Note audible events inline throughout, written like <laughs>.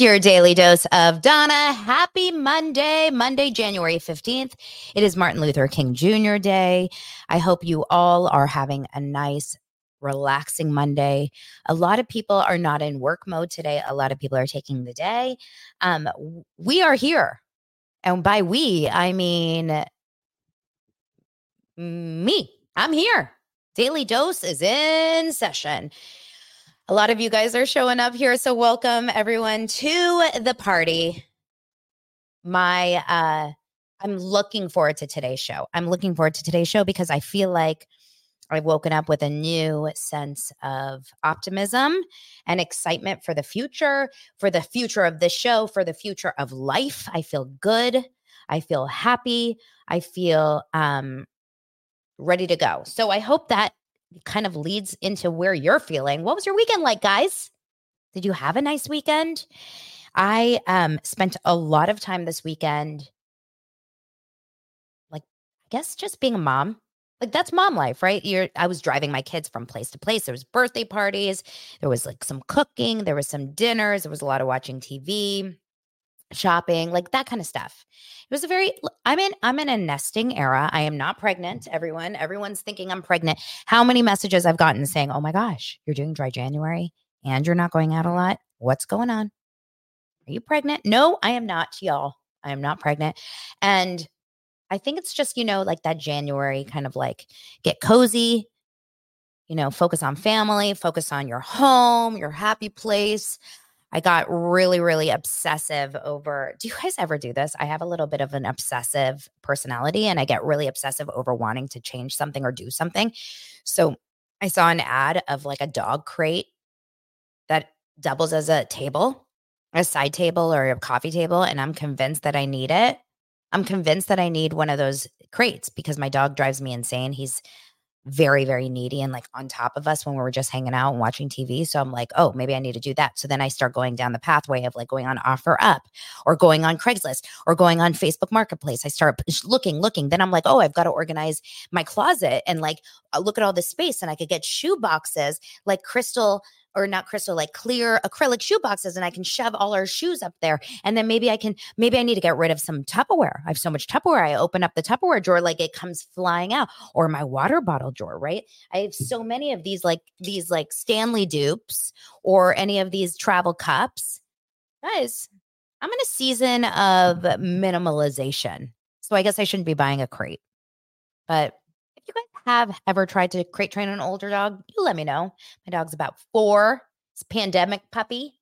Your daily dose of Dana. Happy Monday, Monday, January 15th. It is Martin Luther King Jr. Day. I hope you all are having a nice, relaxing Monday. A lot of people are not in work mode today. A lot of people are taking the day. Um, we are here. And by we, I mean me. I'm here. Daily Dose is in session. A lot of you guys are showing up here. So welcome everyone to the party. My uh I'm looking forward to today's show. I'm looking forward to today's show because I feel like I've woken up with a new sense of optimism and excitement for the future, for the future of the show, for the future of life. I feel good. I feel happy. I feel um ready to go. So I hope that kind of leads into where you're feeling. What was your weekend like, guys? Did you have a nice weekend? I um spent a lot of time this weekend like I guess just being a mom. Like that's mom life, right? You're I was driving my kids from place to place. There was birthday parties, there was like some cooking, there was some dinners, there was a lot of watching TV, shopping, like that kind of stuff. It was a very I'm in I'm in a nesting era. I am not pregnant. Everyone, everyone's thinking I'm pregnant. How many messages I've gotten saying, "Oh my gosh, you're doing dry January and you're not going out a lot. What's going on? Are you pregnant?" No, I am not, y'all. I am not pregnant. And I think it's just, you know, like that January kind of like get cozy, you know, focus on family, focus on your home, your happy place. I got really, really obsessive over. Do you guys ever do this? I have a little bit of an obsessive personality and I get really obsessive over wanting to change something or do something. So I saw an ad of like a dog crate that doubles as a table, a side table or a coffee table. And I'm convinced that I need it. I'm convinced that I need one of those crates because my dog drives me insane. He's very, very needy and like on top of us when we were just hanging out and watching TV. So I'm like, oh, maybe I need to do that. So then I start going down the pathway of like going on OfferUp or going on Craigslist or going on Facebook Marketplace. I start looking, looking. Then I'm like, oh, I've got to organize my closet and like uh, look at all this space and I could get shoe boxes like Crystal or not crystal, like clear acrylic shoe boxes, and I can shove all our shoes up there. And then maybe I can, maybe I need to get rid of some Tupperware. I have so much Tupperware. I open up the Tupperware drawer, like it comes flying out, or my water bottle drawer, right? I have so many of these, like these, like Stanley dupes, or any of these travel cups. Guys, I'm in a season of minimalization. So I guess I shouldn't be buying a crate. But have ever tried to crate train an older dog, you let me know. My dog's about four. It's pandemic puppy.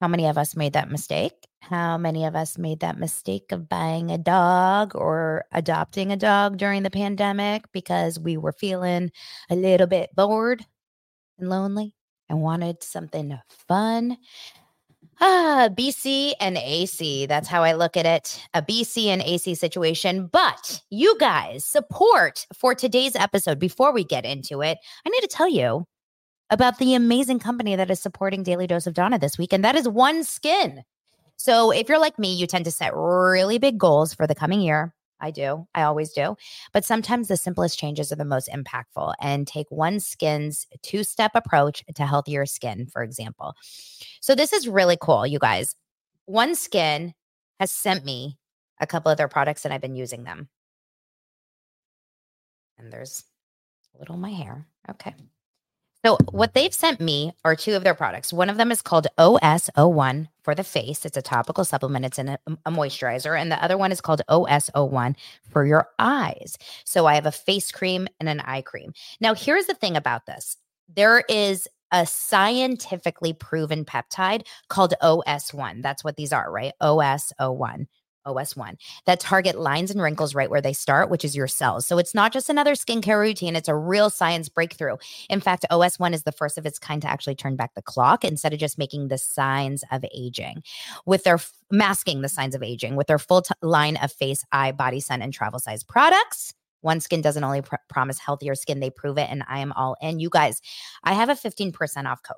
How many of us made that mistake? How many of us made that mistake of buying a dog or adopting a dog during the pandemic because we were feeling a little bit bored and lonely and wanted something fun? Ah, BC and AC. That's how I look at it. A BC and AC situation. But you guys, support for today's episode, before we get into it, I need to tell you about the amazing company that is supporting Daily Dose of Dana this week, and that is OneSkin. So if you're like me, you tend to set really big goals for the coming year. I do. I always do. But sometimes the simplest changes are the most impactful and take OneSkin's two step approach to healthier skin, for example. So this is really cool, you guys. OneSkin has sent me a couple of their products and I've been using them. And there's a little my hair. Okay. So, what they've sent me are two of their products. One of them is called OS01 for the face. It's a topical supplement, it's in a, um, a, moisturizer. And the other one is called OS01 for your eyes. So, I have a face cream and an eye cream. Now, here's the thing about this there is a scientifically proven peptide called OS1. That's what these are, right? OS01. OS1 that target lines and wrinkles right where they start, which is your cells. So it's not just another skincare routine, it's a real science breakthrough. In fact, OS1 is the first of its kind to actually turn back the clock instead of just making the signs of aging with their masking the signs of aging with their full t- line of face, eye, body sun, and travel size products. OneSkin doesn't only pr- promise healthier skin, they prove it. And I am all in. You guys, I have a 15% off code.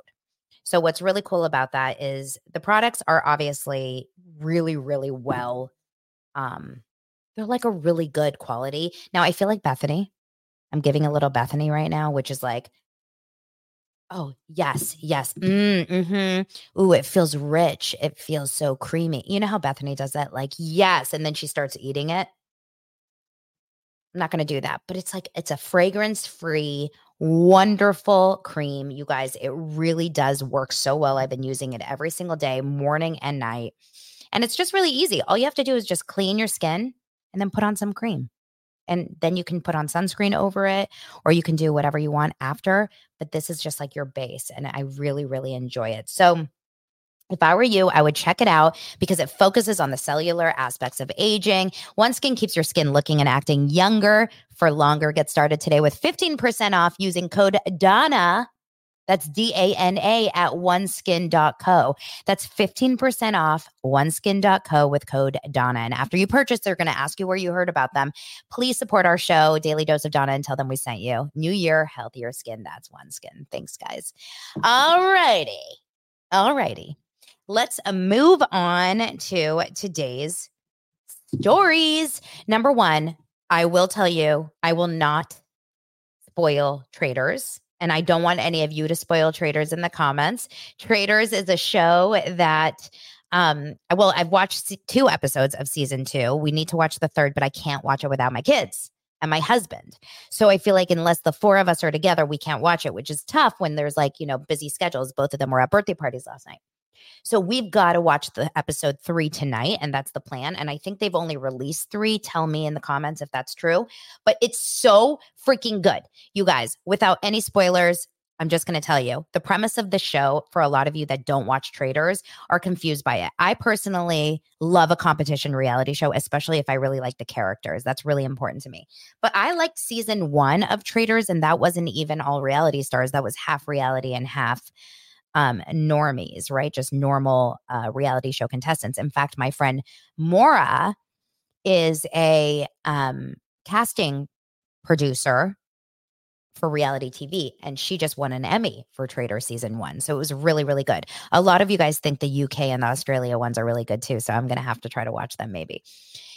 So, what's really cool about that is the products are obviously really, really mm. well um, they're like a really good quality. Now I feel like Bethany. I'm giving a little Bethany right now, which is like, oh yes, yes, mm, mm-hmm. Ooh, it feels rich. It feels so creamy. You know how Bethany does that? Like yes, and then she starts eating it. I'm not going to do that, but it's like it's a fragrance free, wonderful cream. You guys, it really does work so well. I've been using it every single day, morning and night. And it's just really easy. All you have to do is just clean your skin and then put on some cream. And then you can put on sunscreen over it, or you can do whatever you want after. But this is just like your base. And I really, really enjoy it. So, if I were you, I would check it out because it focuses on the cellular aspects of aging. OneSkin keeps your skin looking and acting younger for longer. Get started today with 15% off using code DANA that's D A N A at oneskin.co. That's 15% off oneskin.co with code Dana. And after you purchase, they're going to ask you where you heard about them. Please support our show, Daily Dose of Dana, and tell them we sent you. New year, healthier skin. That's OneSkin. Thanks, guys. All righty. All righty. Let's uh, move on to today's stories. Number one, I will tell you, I will not spoil Traitors and I don't want any of you to spoil Traitors in the comments. Traitors is a show that um well I've watched two episodes of season 2. We need to watch the third, but I can't watch it without my kids and my husband. So I feel like unless the four of us are together, we can't watch it, which is tough when there's like, you know, busy schedules. Both of them were at birthday parties last night. So we've got to watch the episode three tonight, and that's the plan. And I think they've only released three. Tell me in the comments if that's true. But it's so freaking good, you guys. Without any spoilers, I'm just going to tell you the premise of the show for a lot of you that don't watch Traitors are confused by it. I personally love a competition reality show, especially if I really like the characters. That's really important to me. But I liked season one of Traitors, and that wasn't even all reality stars, that was half reality and half um, normies, right? Just normal uh, reality show contestants. In fact, my friend Mora is a um, casting producer for reality TV, and she just won an Emmy for Traitor season one. So it was really, really good. A lot of you guys think the UK and the Australia ones are really good too. So I'm going to have to try to watch them maybe.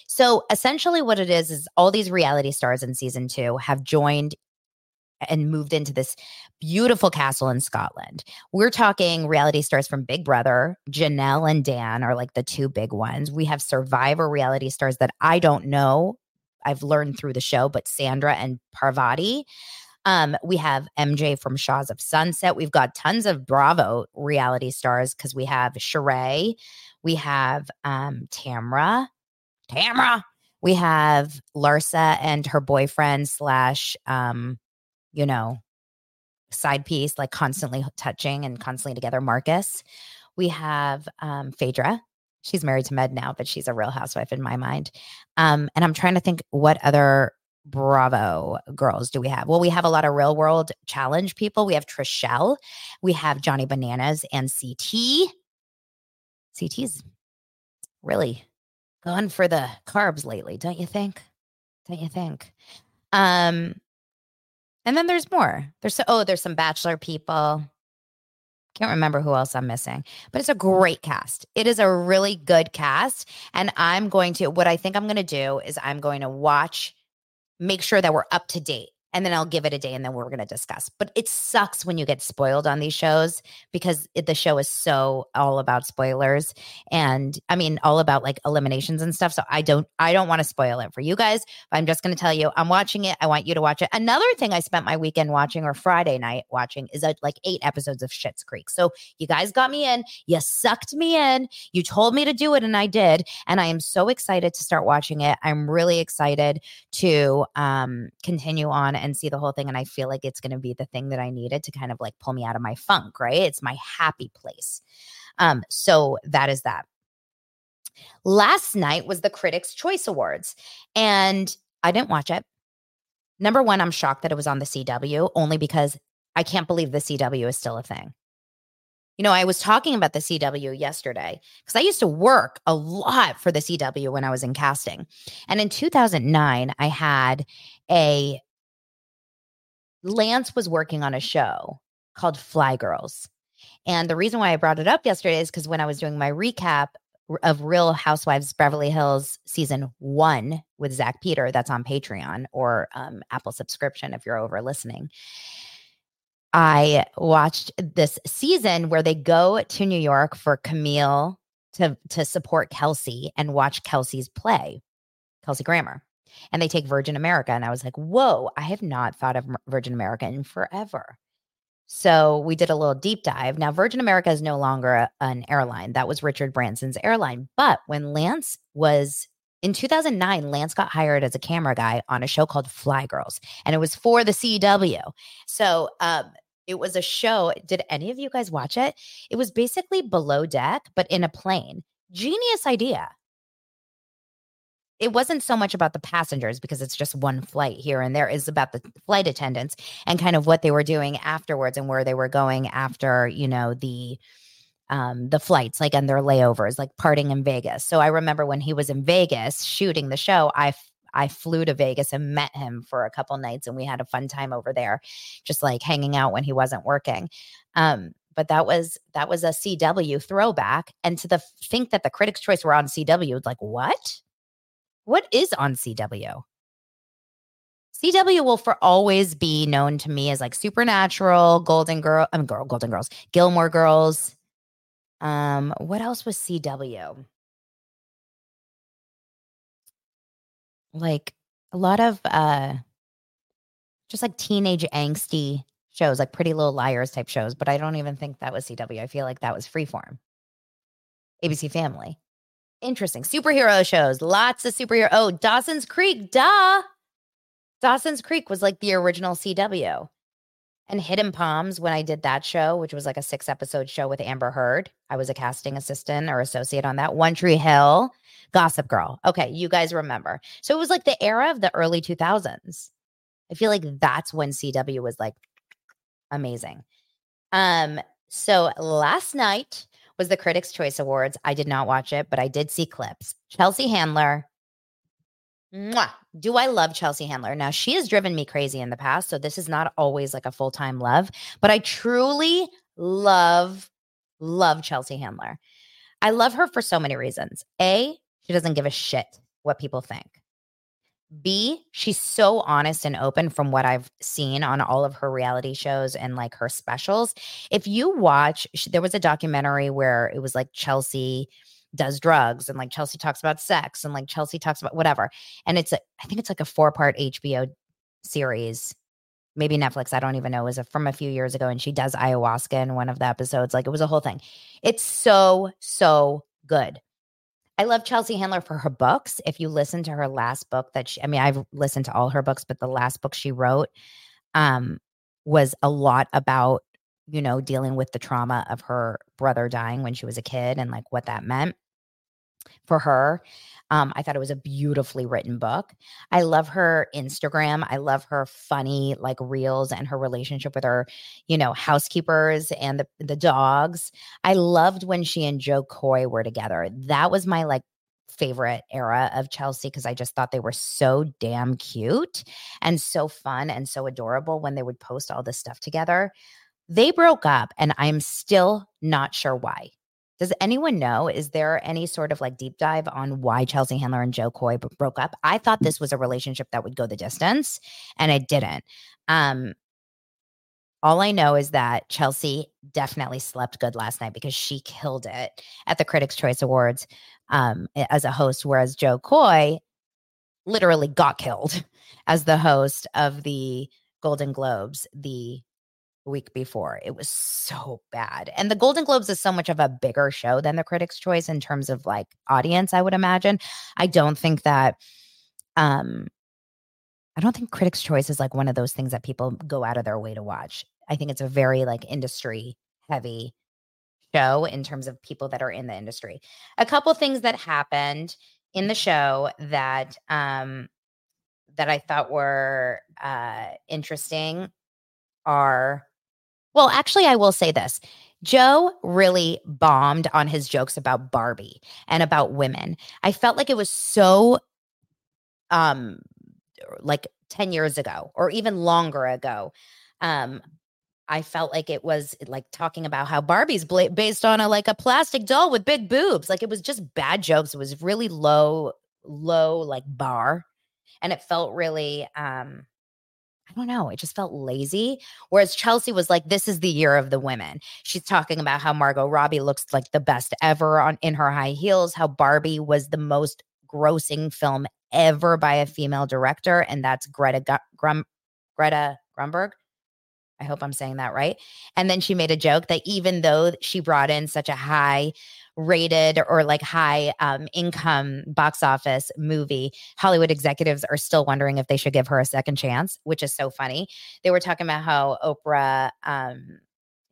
So essentially, what it is is all these reality stars in season two have joined and moved into this beautiful castle in Scotland. We're talking reality stars from Big Brother. Janelle and Dan are like the two big ones. We have survivor reality stars that I don't know. I've learned through the show, but Sandra and Parvati. Um, we have MJ from Shahs of Sunset. We've got tons of Bravo reality stars because we have Sheree, we have um, Tamra, Tamra. We have Larsa and her boyfriend slash um, you know, side piece, like constantly touching and constantly together, Marcus. We have um, Phaedra. She's married to Med now, but she's a real housewife in my mind. Um, and I'm trying to think what other Bravo girls do we have? Well, we have a lot of real world challenge people. We have Trishelle, we have Johnny Bananas and CT. CT's really gone for the carbs lately, don't you think? Don't you think? Um, and then there's more. There's so, oh, there's some bachelor people. Can't remember who else I'm missing, but it's a great cast. It is a really good cast. And I'm going to, what I think I'm going to do is I'm going to watch, make sure that we're up to date and then I'll give it a day and then we're going to discuss. But it sucks when you get spoiled on these shows because it, the show is so all about spoilers and I mean all about like eliminations and stuff. So I don't I don't want to spoil it for you guys, but I'm just going to tell you I'm watching it. I want you to watch it. Another thing I spent my weekend watching or Friday night watching is uh, like 8 episodes of Schitt's Creek. So you guys got me in, you sucked me in, you told me to do it and I did, and I am so excited to start watching it. I'm really excited to um continue on and see the whole thing. And I feel like it's going to be the thing that I needed to kind of like pull me out of my funk, right? It's my happy place. Um, so that is that. Last night was the Critics' Choice Awards, and I didn't watch it. Number one, I'm shocked that it was on the CW only because I can't believe the CW is still a thing. You know, I was talking about the CW yesterday because I used to work a lot for the CW when I was in casting. And in 2009, I had a Lance was working on a show called Fly Girls. And the reason why I brought it up yesterday is because when I was doing my recap of Real Housewives Beverly Hills season one with Zach Peter, that's on Patreon or um, Apple subscription if you're over listening. I watched this season where they go to New York for Camille to to support Kelsey and watch Kelsey's play, Kelsey Grammer and they take Virgin America. And I was like, whoa, I have not thought of Virgin America in forever. So we did a little deep dive. Now, Virgin America is no longer a, an airline. That was Richard Branson's airline. But when Lance was in 2009, Lance got hired as a camera guy on a show called Fly Girls, and it was for the CW. So, um, it was a show. Did any of you guys watch it? It was basically below deck, but in a plane. Genius idea it wasn't so much about the passengers because it's just one flight here and there is about the flight attendants and kind of what they were doing afterwards and where they were going after you know the um the flights like and their layovers like parting in Vegas. So I remember when he was in Vegas shooting the show I I flew to Vegas and met him for a couple nights and we had a fun time over there just like hanging out when he wasn't working. Um but that was that was a CW throwback and to the think that the critics choice were on CW like what? What is on CW? CW will for always be known to me as like Supernatural, Golden Girl, I mean, Girl, Golden Girls, Gilmore Girls. Um, what else was CW? Like a lot of uh just like teenage angsty shows, like Pretty Little Liars type shows, but I don't even think that was CW. I feel like that was Freeform. ABC Family interesting. Superhero shows, lots of superhero. Oh, Dawson's Creek, duh. Dawson's Creek was like the original CW. And Hidden Palms, when I did that show, which was like a six episode show with Amber Heard, I was a casting assistant or associate on that. One Tree Hill, Gossip Girl. Okay, you guys remember. So it was like the era of the early 2000s. I feel like that's when CW was like amazing. Um, so last night, was the Critics' Choice Awards. I did not watch it, but I did see clips. Chelsea Handler. Mwah. Do I love Chelsea Handler? Now, she has driven me crazy in the past. So this is not always like a full time love, but I truly love, love Chelsea Handler. I love her for so many reasons. A, she doesn't give a shit what people think. B, she's so honest and open from what I've seen on all of her reality shows and like her specials. If you watch, there was a documentary where it was like Chelsea does drugs and like Chelsea talks about sex and like Chelsea talks about whatever. And it's a, I think it's like a four part HBO series, maybe Netflix. I don't even know. It was a, from a few years ago. And she does ayahuasca in one of the episodes. Like it was a whole thing. It's so, so good. I love Chelsea Handler for her books. If you listen to her last book that she, I mean, I've listened to all her books, but the last book she wrote um, was a lot about, you know, dealing with the trauma of her brother dying when she was a kid and like what that meant for her. Um, I thought it was a beautifully written book. I love her Instagram. I love her funny like reels and her relationship with her, you know, housekeepers and the the dogs. I loved when she and Jo Koy were together. That was my like favorite era of Chelsea because I just thought they were so damn cute and so fun and so adorable when they would post all this stuff together. They broke up and I'm still not sure why. Does anyone know? Is there any sort of like deep dive on why Chelsea Handler and Jo Koy broke up? I thought this was a relationship that would go the distance, and it didn't. Um, all I know is that Chelsea definitely slept good last night because she killed it at the Critics' Choice Awards um, as a host, whereas Jo Koy literally got killed <laughs> as the host of the Golden Globes the week before. It was so bad. And the Golden Globes is so much of a bigger show than the Critics' Choice in terms of like audience, I would imagine. I don't think that um I don't think Critics' Choice is like one of those things that people go out of their way to watch. I think it's a very like industry heavy show in terms of people that are in the industry. A couple things that happened in the show that um that I thought were uh interesting are well, actually I will say this. Joe really bombed on his jokes about Barbie and about women. I felt like it was so um like 10 years ago or even longer ago. Um I felt like it was like talking about how Barbie's bla- based on a like a plastic doll with big boobs. Like it was just bad jokes. It was really low, low like bar, and it felt really um I don't know. It just felt lazy. Whereas Chelsea was like, "This is the year of the women." She's talking about how Margot Robbie looks like the best ever on in her high heels. How Barbie was the most grossing film ever by a female director, and that's Greta Grum Greta Grunberg. I hope I'm saying that right. And then she made a joke that even though she brought in such a high rated or like high um, income box office movie, Hollywood executives are still wondering if they should give her a second chance, which is so funny. They were talking about how Oprah, um,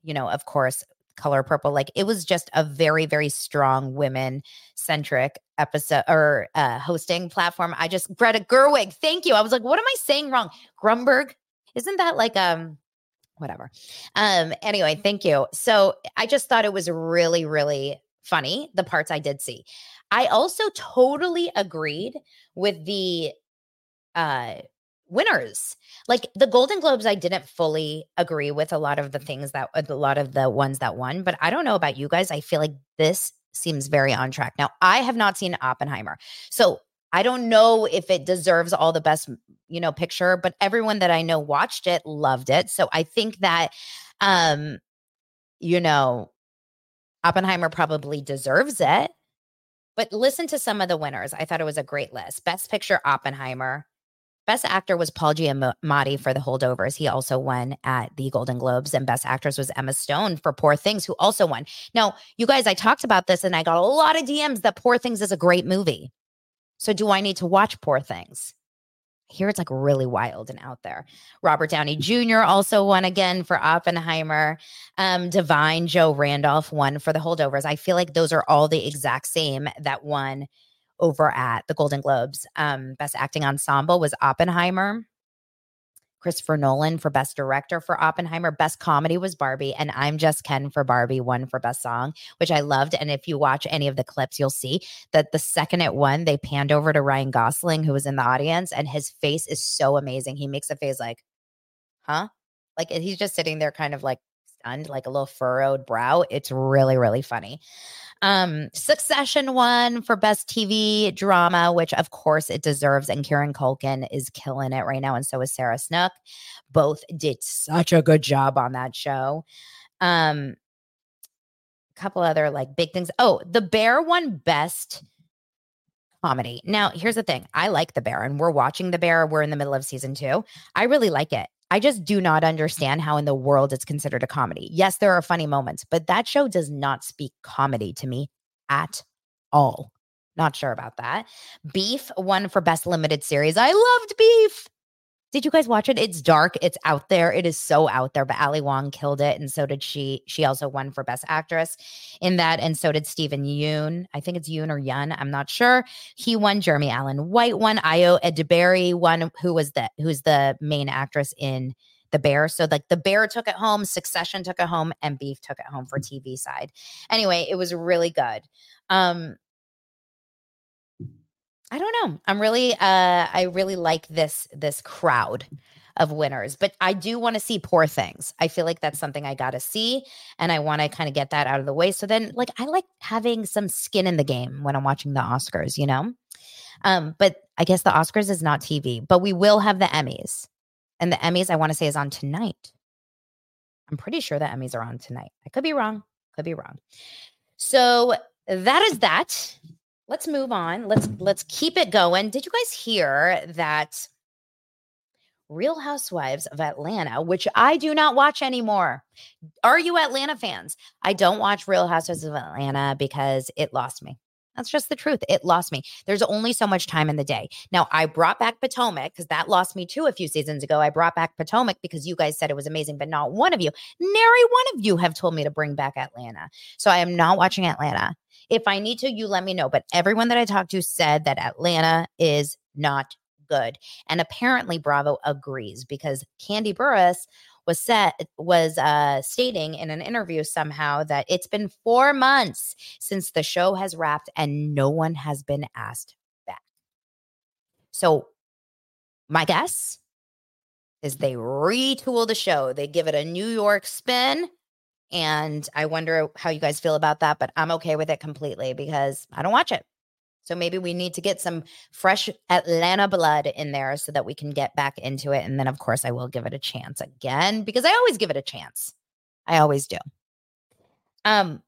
you know, of course, color purple like it was just a very very strong women centric episode or uh hosting platform i just greta gerwig thank you i was like what am i saying wrong grumberg isn't that like um whatever. Um, anyway, thank you. So I just thought it was really, really funny, the parts I did see. I also totally agreed with the uh winners. Like the Golden Globes, I didn't fully agree with a lot of the things that a lot of the ones that won, but I don't know about you guys. I feel like this seems very on track. Now, I have not seen Oppenheimer. So I don't know if it deserves all the best, you know, picture, but everyone that I know watched it, loved it. So I think that um you know, Oppenheimer probably deserves it. But listen to some of the winners. I thought it was a great list. Best picture Oppenheimer. Best actor was Paul Giamatti for The Holdovers. He also won at the Golden Globes. And Best Actress was Emma Stone for Poor Things, who also won. Now, you guys, I talked about this and I got a lot of DMs that Poor Things is a great movie. So do I need to watch Poor Things? Here it's like really wild and out there. Robert Downey Jr. also won again for Oppenheimer. Um, Da'Vine Joy Randolph won for the holdovers. I feel like those are all the exact same that won over at the Golden Globes. Um, best acting ensemble was Oppenheimer. Christopher Nolan for Best Director for Oppenheimer. Best Comedy was Barbie, and I'm Just Ken for Barbie won for Best Song, which I loved. And if you watch any of the clips, you'll see that the second it won, they panned over to Ryan Gosling, who was in the audience, and his face is so amazing. He makes a face like, huh? Like he's just sitting there kind of like stunned, like a little furrowed brow. It's really, really funny. Um, Succession won for best TV drama, which of course it deserves. And Kieran Culkin is killing it right now, and so is Sarah Snook. Both did such a good job on that show. Um, a couple other like big things. Oh, The Bear won best comedy. Now, here's the thing. I like The Bear, and we're watching The Bear. We're in the middle of season two. I really like it. I just do not understand how in the world it's considered a comedy. Yes, there are funny moments, but that show does not speak comedy to me at all. Not sure about that. Beef won for best limited series. I loved Beef. Did you guys watch it? It's dark. It's out there. It is so out there. But Ali Wong killed it, and so did she. She also won for Best Actress in that, and so did Steven Yeun. I think it's Yoon or Yun. I'm not sure. He won. Jeremy Allen White won. Ayo Edebiri won. Who was the who's the main actress in the Bear? So like the Bear took it home, Succession took it home, and Beef took it home for TV side. Anyway, it was really good. Um, I don't know. I'm really uh I really like this this crowd of winners. But I do want to see poor things. I feel like that's something I got to see. And I want to kind of get that out of the way. So then, like, I like having some skin in the game when I'm watching the Oscars, you know? Um, but I guess the Oscars is not TV, but we will have the Emmys. And the Emmys, I want to say, is on tonight. I'm pretty sure the Emmys are on tonight. I could be wrong. Could be wrong. So that is that. Let's move on. Let's let's keep it going. Did you guys hear that Real Housewives of Atlanta, which I do not watch anymore. Are you Atlanta fans? I don't watch Real Housewives of Atlanta because it lost me. That's just the truth. It lost me. There's only so much time in the day. Now, I brought back Potomac because that lost me too a few seasons ago. I brought back Potomac because you guys said it was amazing, but not one of you, nary one of you have told me to bring back Atlanta. So I am not watching Atlanta. If I need to, you let me know. But everyone that I talked to said that Atlanta is not good. And apparently Bravo agrees because Kandi Burruss was set was uh, stating in an interview somehow that it's been four months since the show has wrapped and no one has been asked back. So my guess is they retool the show. They give it a New York spin. And I wonder how you guys feel about that, but I'm okay with it completely because I don't watch it. So maybe we need to get some fresh Atlanta blood in there so that we can get back into it. And then, of course, I will give it a chance again because I always give it a chance. I always do. Um,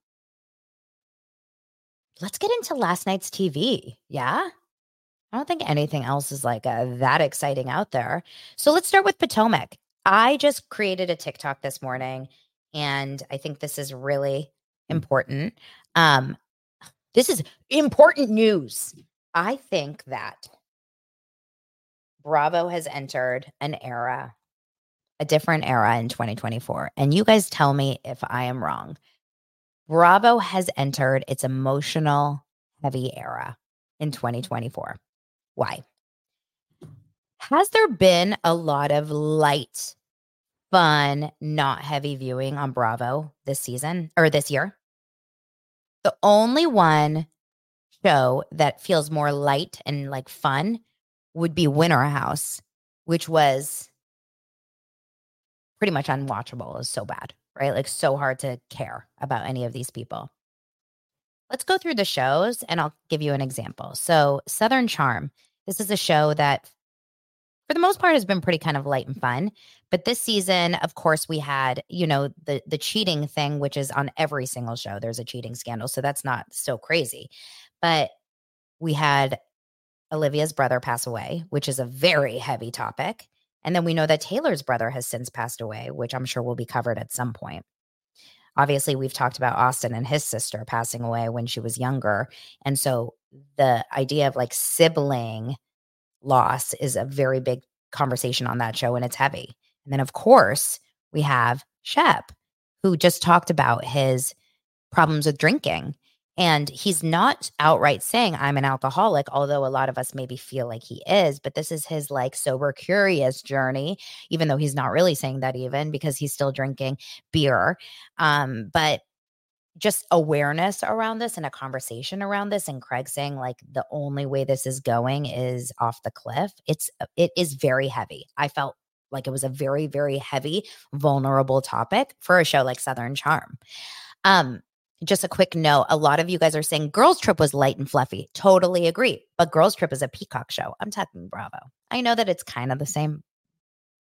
let's get into last night's TV. Yeah. I don't think anything else is like uh, that exciting out there. So let's start with Potomac. I just created a TikTok this morning, and I think this is really important. Um, this is important news. I think that Bravo has entered an era, a different era in 2024. And you guys tell me if I am wrong. Bravo has entered its emotional heavy era in 2024. Why? Has there been a lot of light, fun, not heavy viewing on Bravo this season or this year? The only one show that feels more light and like fun would be Winter House, which was pretty much unwatchable. Is so bad, right? Like so hard to care about any of these people. Let's go through the shows and I'll give you an example. So, Southern Charm. This is a show that for the most part has been pretty kind of light and fun but this season of course we had you know the the cheating thing which is on every single show there's a cheating scandal so that's not so crazy but we had olivia's brother pass away which is a very heavy topic and then we know that taylor's brother has since passed away which i'm sure will be covered at some point. Obviously we've talked about austin and his sister passing away when she was younger and so the idea of like sibling loss is a very big conversation on that show and it's heavy. And then, of course, we have Shep, who just talked about his problems with drinking. And he's not outright saying, I'm an alcoholic, although a lot of us maybe feel like he is. But this is his like sober curious journey, even though he's not really saying that, even because he's still drinking beer. Um, but just awareness around this and a conversation around this and Craig saying like the only way this is going is off the cliff. It's uh, it is very heavy. I felt like it was a very very heavy vulnerable topic for a show like Southern Charm. Um just a quick note a lot of you guys are saying girls trip was light and fluffy totally agree but girls trip is a peacock show i'm talking bravo i know that it's kind of the same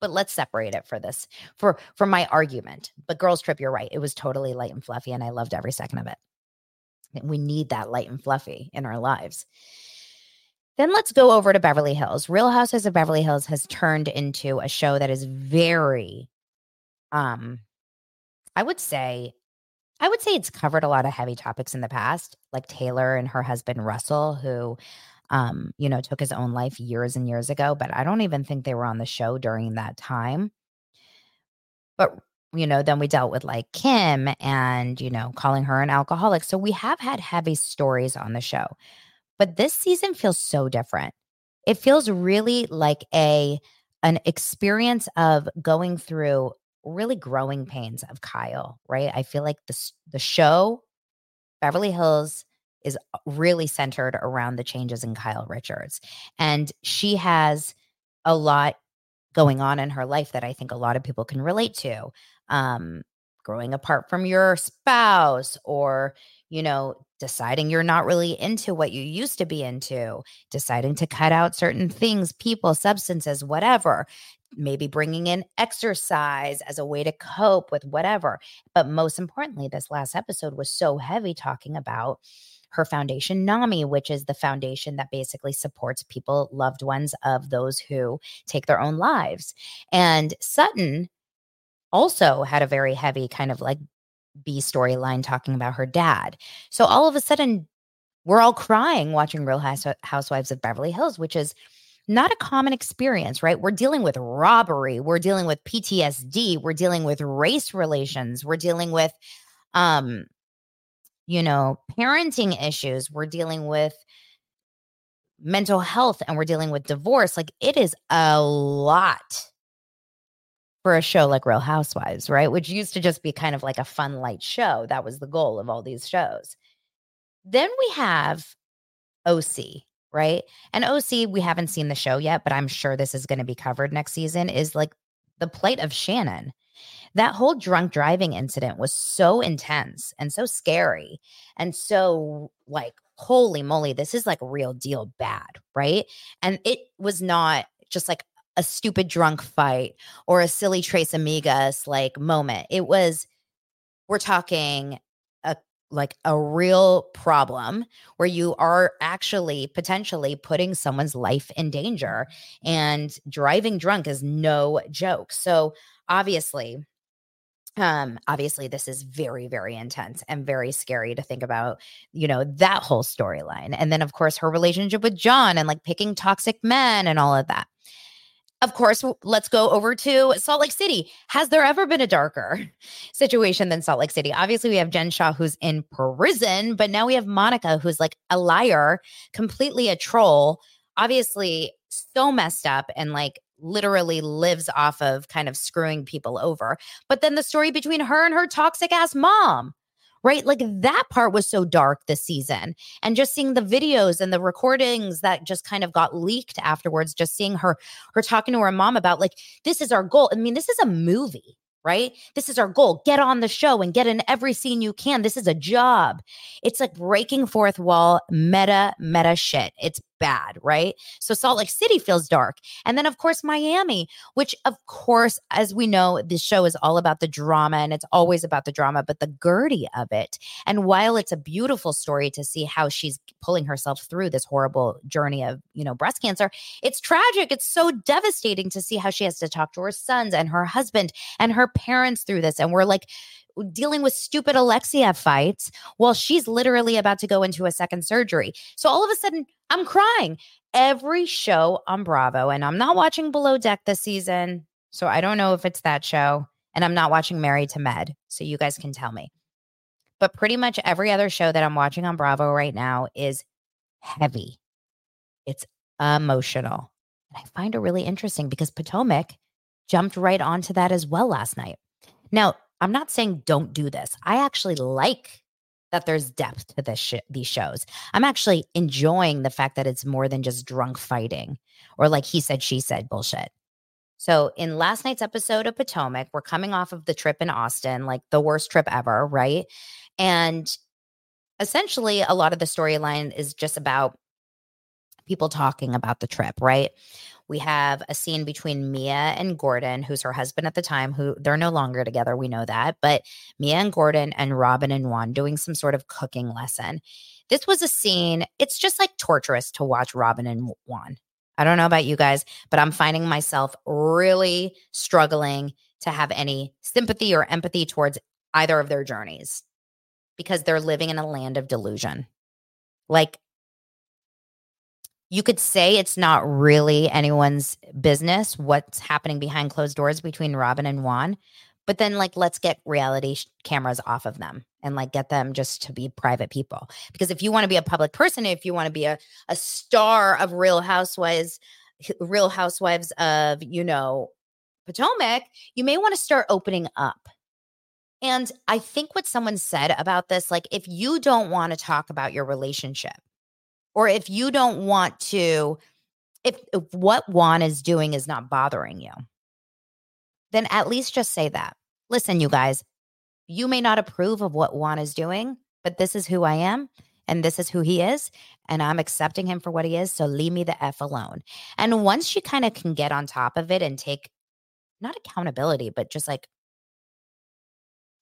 but let's separate it for this for for my argument. But girls trip you're right it was totally light and fluffy and i loved every second of it. We need that light and fluffy in our lives. Then let's go over to beverly hills. Real houses of beverly hills has turned into a show that is very um i would say i would say it's covered a lot of heavy topics in the past like taylor and her husband russell who um, you know, took his own life years and years ago, but I don't even think they were on the show during that time. But, you know, then we dealt with like Kim and, you know, calling her an alcoholic. So we have had heavy stories on the show. But this season feels so different. It feels really like a an experience of going through really growing pains of Kyle, right? I feel like the the show Beverly Hills is uh, really centered around the changes in Kyle Richards. And she has a lot going on in her life that I think a lot of people can relate to. Um, growing apart from your spouse or, you know, deciding you're not really into what you used to be into, deciding to cut out certain things, people, substances, whatever, maybe bringing in exercise as a way to cope with whatever. But most importantly, this last episode was so heavy talking about her foundation, NAMI, which is the foundation that basically supports people, loved ones of those who take their own lives. And Sutton also had a very heavy kind of like B storyline talking about her dad. So all of a sudden, we're all crying watching Real Housewives of Beverly Hills, which is not a common experience, right? We're dealing with robbery, we're dealing with PTSD, we're dealing with race relations, we're dealing with um you know, parenting issues, we're dealing with mental health and we're dealing with divorce. Like it is a lot for a show like Real Housewives, right? Which used to just be kind of like a fun, light show. That was the goal of all these shows. Then we have OC, right? And OC, we haven't seen the show yet, but I'm sure this is going to be covered next season, is like the plight of Shannon. That whole drunk driving incident was so intense and so scary and so like, holy moly, this is like real deal bad, right? And it was not just like a stupid drunk fight or a silly Tres Amigas like moment. It was, we're talking a like a real problem where you are actually potentially putting someone's life in danger and driving drunk is no joke. So obviously um obviously this is very very intense and very scary to think about you know that whole storyline. And then of course her relationship with john and like picking toxic men and all of that. Of course let's go over to salt lake city. Has there ever been a darker <laughs> situation than salt lake city? Obviously we have jen shah who's in prison but now we have monica who's like a liar completely a troll. Obviously so messed up and like literally lives off of kind of screwing people over. But then the story between her and her toxic ass mom, right? Like that part was so dark this season. And just seeing the videos and the recordings that just kind of got leaked afterwards, just seeing her her talking to her mom about like this is our goal. I mean, this is a movie right? This is our goal. Get on the show and get in every scene you can. This is a job. It's like breaking fourth wall, meta, meta shit. It's bad, right? So Salt Lake City feels dark. And then, of course, Miami, which, of course, as we know, this show is all about the drama and it's always about the drama, but the Guerdy of it. And while it's a beautiful story to see how she's pulling herself through this horrible journey of, you know, breast cancer, it's tragic. It's so devastating to see how she has to talk to her sons and her husband and her parents through this. And we're like, dealing with stupid Alexia fights while she's literally about to go into a second surgery. So all of a sudden, I'm crying. Every show on Bravo, and I'm not watching Below Deck this season. So I don't know if it's that show. And I'm not watching Married to Med. So you guys can tell me. But pretty much every other show that I'm watching on Bravo right now is heavy. It's emotional. And I find it really interesting because Potomac jumped right onto that as well last night. Now, I'm not saying don't do this. I actually like that there's depth to this sh- these shows. I'm actually enjoying the fact that it's more than just drunk fighting or like he said she said bullshit. So in last night's episode of Potomac, we're coming off of the trip in Austin, like the worst trip ever, right? And essentially a lot of the storyline is just about people talking about the trip, right? We have a scene between Mia and Gordon, who's her husband at the time, who they're no longer together. We know that. But Mia and Gordon and Robin and Juan doing some sort of cooking lesson. This was a scene, it's just like torturous to watch Robin and Juan. I don't know about you guys, but I'm finding myself really struggling to have any sympathy or empathy towards either of their journeys because they're living in a land of delusion. Like you could say it's not really anyone's business what's happening behind closed doors between Robin and Juan. But then, like, let's get reality sh- cameras off of them and like get them just to be private people. Because if you want to be a public person, if you want to be a, a star of Real Housewives, Real Housewives of, you know, Potomac, you may want to start opening up. And I think what someone said about this, like, if you don't want to talk about your relationship, or if you don't want to if, if what Juan is doing is not bothering you, then at least just say that. Listen, you guys, you may not approve of what Juan is doing, but this is who I am and this is who he is and i'm accepting him for what he is so leave me the f alone and once you kind of can get on top of it and take not accountability but just like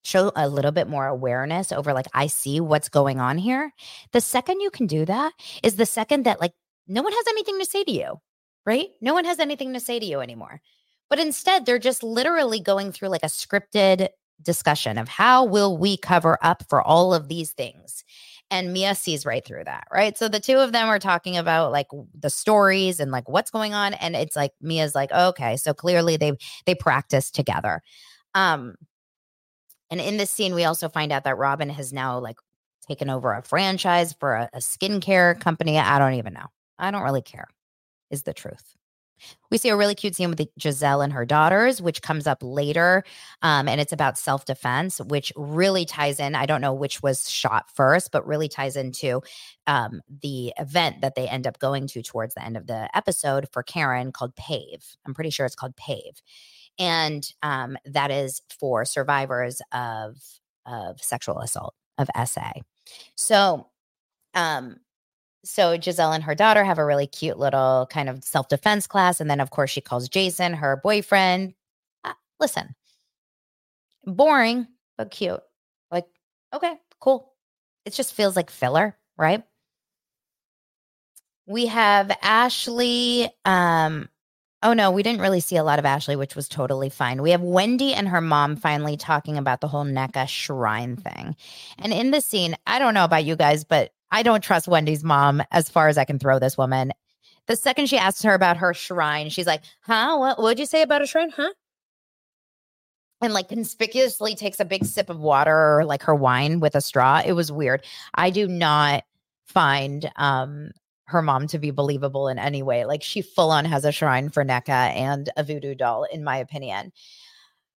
show a little bit more awareness over like i see what's going on here the second you can do that is the second that like no one has anything to say to you right no one has anything to say to you anymore but instead they're just literally going through like a scripted discussion of how will we cover up for all of these things and Mia sees right through that, right? So the two of them are talking about like the stories and like what's going on and it's like Mia's like, "Okay, so clearly they they practice together." Um and in this scene we also find out that Robyn has now like taken over a franchise for a, a skincare company. I don't even know. I don't really care. Is the truth. We see a really cute scene with Gizelle and her daughters, which comes up later. Um, and it's about self defense, which really ties in. I don't know which was shot first, but really ties into um, the event that they end up going to towards the end of the episode for Karen called PAVE. I'm pretty sure it's called PAVE. And um, that is for survivors of, of sexual assault, of SA. So, um, so Gizelle and her daughter have a really cute little kind of self defense class. And then, of course, she calls Jason, her boyfriend. Uh, listen, boring, but cute. Like, okay, cool. It just feels like filler, right? We have Ashley. Um, oh no, we didn't really see a lot of Ashley, which was totally fine. We have Wendy and her mom finally talking about the whole Nneka shrine thing. And in the scene, I don't know about you guys, but I don't trust Wendy's mom as far as I can throw this woman. The second she asks her about her shrine, she's like, huh? What would you say about a shrine? Huh? And like conspicuously takes a big sip of water or like her wine with a straw. It was weird. I do not find um her mom to be believable in any way. Like she full on has a shrine for Nneka and a voodoo doll, in my opinion.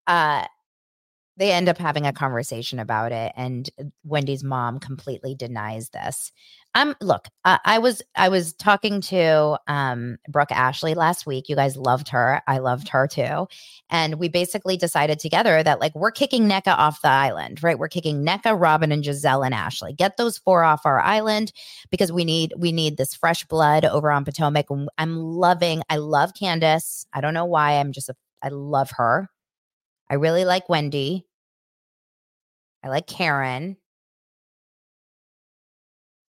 Uh they end up having a conversation about it and uh, wendy's mom completely denies this um look uh, i was i was talking to um brooke ashley last week you guys loved her i loved her too and we basically decided together that like we're kicking nneka off the island right we're kicking nneka robyn and Gizelle and ashley get those four off our island because we need we need this fresh blood over on potomac i'm loving i love candiace i don't know why i'm just a, i love her I really like Wendy. I like Karen.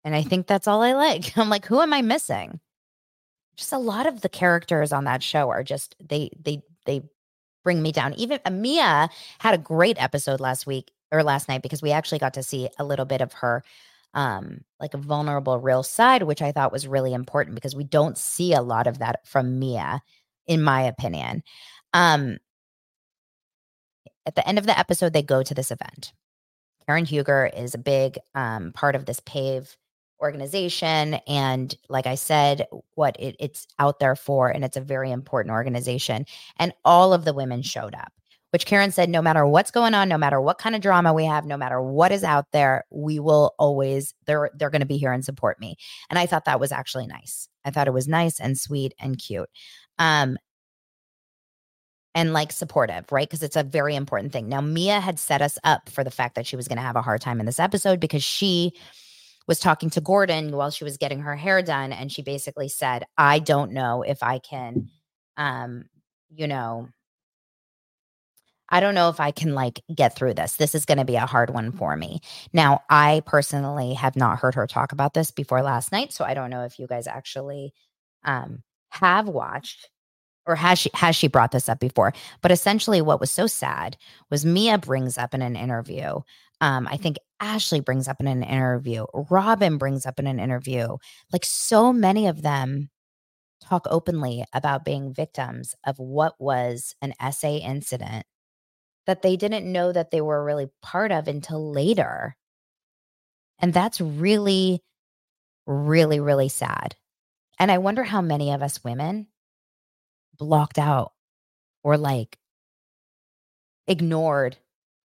And I think that's all I like. <laughs> I'm like, who am I missing? Just a lot of the characters on that show are just they they they bring me down. Even Mia had a great episode last week or last night because we actually got to see a little bit of her um like a vulnerable real side which I thought was really important because we don't see a lot of that from Mia in my opinion. Um at the end of the episode, they go to this event. Karen Huger is a big um, part of this PAVE organization. And like I said, what it, it's out there for, and it's a very important organization. And all of the women showed up, which Karen said, no matter what's going on, no matter what kind of drama we have, no matter what is out there, we will always, they're, they're going to be here and support me. And I thought that was actually nice. I thought it was nice and sweet and cute. Um, and like supportive, right? Because it's a very important thing. Now, Mia had set us up for the fact that she was going to have a hard time in this episode because she was talking to Gordon while she was getting her hair done. And she basically said, I don't know if I can, um, you know, I don't know if I can like get through this. This is going to be a hard one for me. Now, I personally have not heard her talk about this before last night. So I don't know if you guys actually um, have watched or has she has she brought this up before? But essentially what was so sad was mia brings up in an interview um, i think ashley brings up in an interview robin brings up in an interview like so many of them talk openly about being victims of what was an SA incident that they didn't know that they were really part of until later. And that's really really really sad. And i wonder how many of us women blocked out or like ignored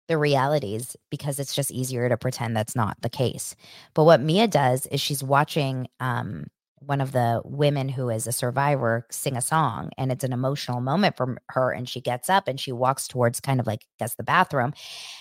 the realities because it's just easier to pretend that's not the case. But what Mia does is she's watching um, one of the women who is a survivor sing a song and it's an emotional moment for her and she gets up and she walks towards kind of like guess the bathroom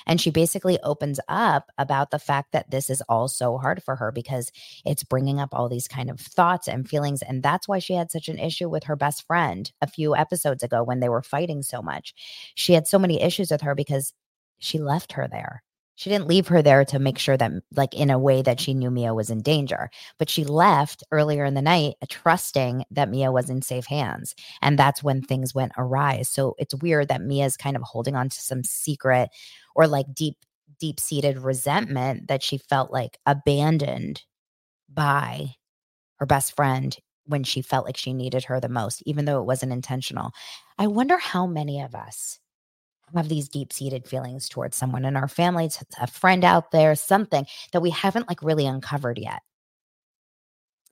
and she basically opens up about the fact that this is all so hard for her because it's bringing up all these kind of thoughts and feelings and that's why she had such an issue with her best friend a few episodes ago when they were fighting so much. She had so many issues with her because she left her there she didn't leave her there to make sure that, like, in a way that she knew Mia was in danger, but she left earlier in the night, uh, trusting that Mia was in safe hands. And that's when things went awry. So it's weird that Mia's kind of holding on to some secret or like deep, deep seated resentment that she felt like abandoned by her best friend when she felt like she needed her the most, even though it wasn't intentional. I wonder how many of us have these deep seated feelings towards someone in our family, a friend out there, something that we haven't like really uncovered yet.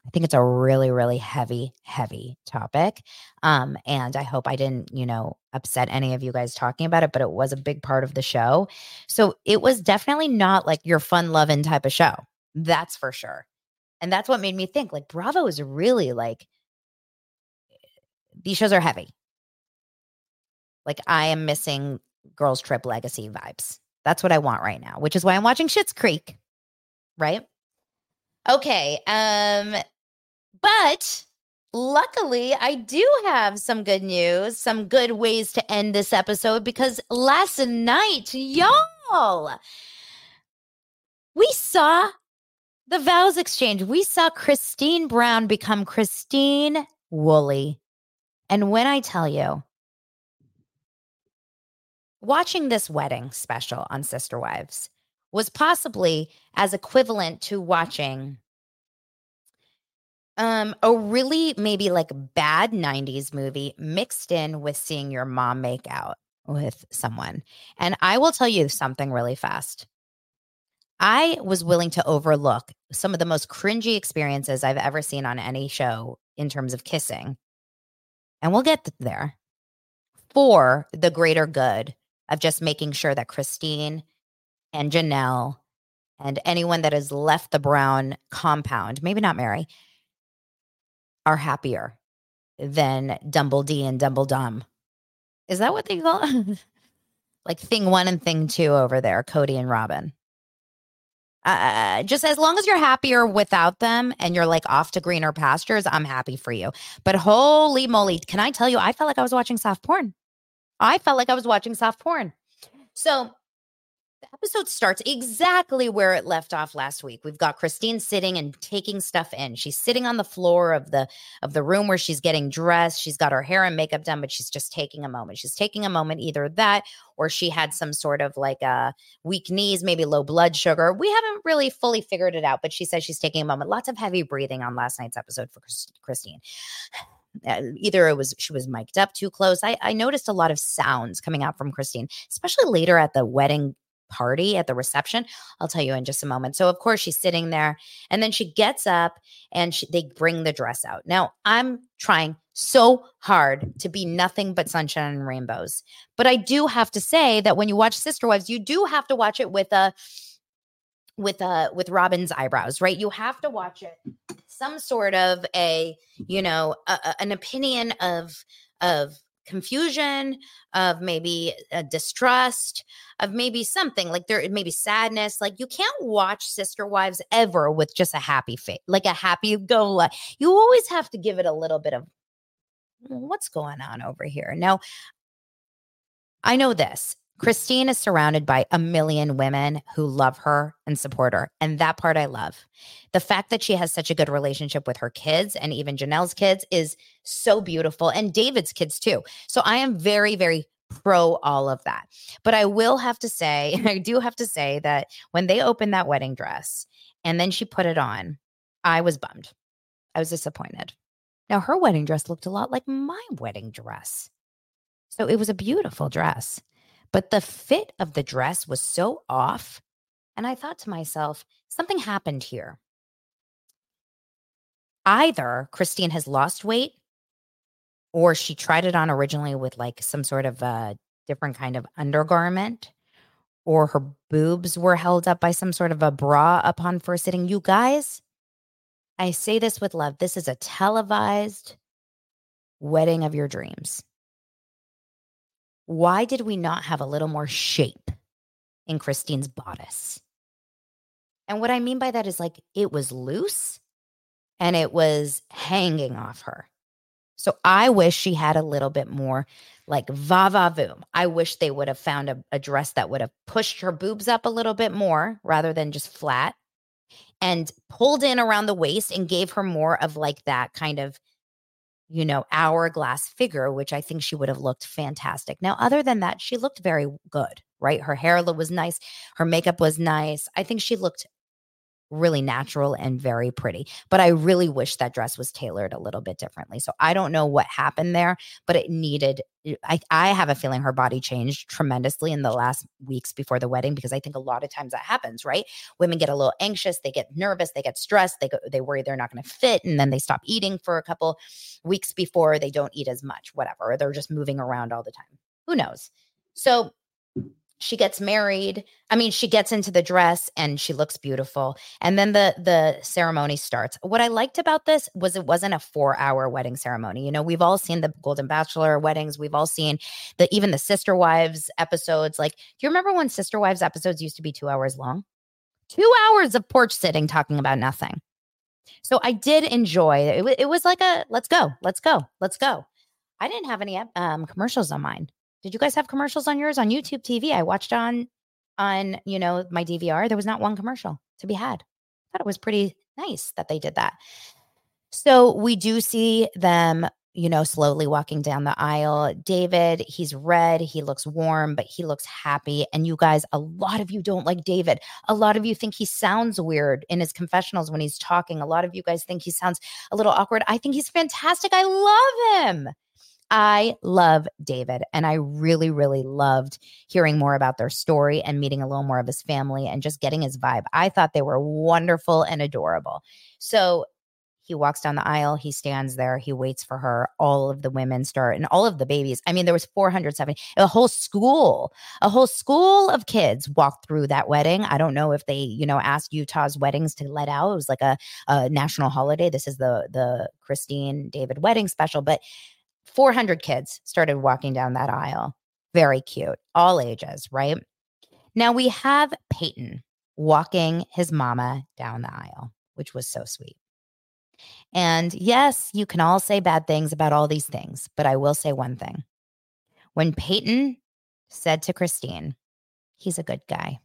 I think it's a really, really heavy, heavy topic. Um, and I hope I didn't, you know, upset any of you guys talking about it, but it was a big part of the show. So it was definitely not like your fun loving type of show. That's for sure. And that's what made me think like Bravo is really like these shows are heavy. Like I am missing Girls Trip Legacy vibes. That's what I want right now, which is why I'm watching Schitt's Creek. Right? Okay. Um, but luckily, I do have some good news, some good ways to end this episode because last night, y'all, we saw the vows exchange. We saw Christine Brown become Christine Woolley. And when I tell you, watching this wedding special on Sister Wives was possibly as equivalent to watching um a really maybe like bad 90s movie mixed in with seeing your mom make out with someone. And I will tell you something really fast. I was willing to overlook some of the most cringy experiences I've ever seen on any show in terms of kissing. And we'll get there for the greater good of just making sure that Christine and Janelle and anyone that has left the Brown compound, maybe not Meri, are happier than Dumble D and Dumble Dumb. Is that what they call it? <laughs> like thing one and thing two over there, Cody and Robyn. Uh, just as long as you're happier without them and you're like off to greener pastures, I'm happy for you. But holy moly, can I tell you, I felt like I was watching soft porn. I felt like I was watching soft porn. So the episode starts exactly where it left off last week. We've got Christine sitting and taking stuff in. She's sitting on the floor of the of the room where she's getting dressed. She's got her hair and makeup done, but she's just taking a moment. She's taking a moment either that or she had some sort of like a uh, weak knees, maybe low blood sugar. We haven't really fully figured it out, but she says she's taking a moment. Lots of heavy breathing on last night's episode for Christine. Uh, either it was she was mic'd up too close. I, I noticed a lot of sounds coming out from Christine, especially later at the wedding party at the reception. I'll tell you in just a moment. So of course she's sitting there and then she gets up and she, they bring the dress out. Now I'm trying so hard to be nothing but sunshine and rainbows. But I do have to say that when you watch Sister Wives, you do have to watch it with a with a with Robyn's eyebrows, right? You have to watch it some sort of a, you know, a, a, an opinion of of confusion, of maybe a distrust, of maybe something like there maybe sadness. Like you can't watch Sister Wives ever with just a happy face, like a happy go. You always have to give it a little bit of what's going on over here. Now, I know this Christine is surrounded by a million women who love her and support her. And that part I love. The fact that she has such a good relationship with her kids and even Janelle's kids is so beautiful, and David's kids too. So I am very, very pro all of that. But I will have to say, <laughs> I do have to say that when they opened that wedding dress and then she put it on, I was bummed. I was disappointed. Now, her wedding dress looked a lot like my wedding dress. So it was a beautiful dress. But the fit of the dress was so off. And I thought to myself, something happened here. Either Christine has lost weight or she tried it on originally with like some sort of a different kind of undergarment or her boobs were held up by some sort of a bra upon first sitting. You guys, I say this with love. This is a televised wedding of your dreams. Why did we not have a little more shape in Christine's bodice? And what I mean by that is like it was loose and it was hanging off her. So I wish she had a little bit more like va va voom. I wish they would have found a, a, dress that would have pushed her boobs up a little bit more rather than just flat and pulled in around the waist and gave her more of like that kind of, you know, hourglass figure, which I think she would have looked fantastic. Now, other than that, she looked very good, right? Her hair was nice, her makeup was nice. I think she looked really natural and very pretty. But I really wish that dress was tailored a little bit differently. So I don't know what happened there, but it needed eh, I I have a feeling her body changed tremendously in the last weeks before the wedding because I think a lot of times that happens, right? Women get a little anxious, they get nervous, they get stressed, they go they worry they're not going to fit and then they stop eating for a couple weeks before they don't eat as much, whatever. They're just moving around all the time. Who knows? So she gets married i mean she gets into the dress and she looks beautiful and then the the ceremony starts. What i liked about this was it wasn't a 4 hour wedding ceremony you know we've all seen the golden bachelor weddings we've all seen the even the sister wives episodes like do you remember when sister wives episodes used to be 2 hours long? 2 hours of porch sitting talking about nothing. So i did enjoy it it was like a let's go let's go let's go. I didn't have any um, commercials on mine did you guys have commercials on yours on YouTube TV? I watched on on, you know, my DVR. There was not one commercial to be had. I thought it was pretty nice that they did that. So we do see them, you know, slowly walking down the aisle. David, he's red, he looks warm, but he looks happy. And you guys, a lot of you don't like David. A lot of you think he sounds weird in his confessionals when he's talking. A lot of you guys think he sounds a little awkward. I think he's fantastic. I love him. I love David, and I really, really loved hearing more about their story and meeting a little more of his family and just getting his vibe. I thought they were wonderful and adorable. So he walks down the aisle, he stands there, he waits for her. All of the women start and all of the babies. I mean, there was 470, a whole school, a whole school of kids walked through that wedding. I don't know if they, you know, asked Utah's weddings to let out. It was like a, a national holiday. This is the the Christine David wedding special, but 400 kids started walking down that aisle. Very cute, all ages, right? Now we have Paedon walking his mama down the aisle, which was so sweet. And yes, you can all say bad things about all these things, but I will say one thing. When Paedon said to Christine, he's a good guy,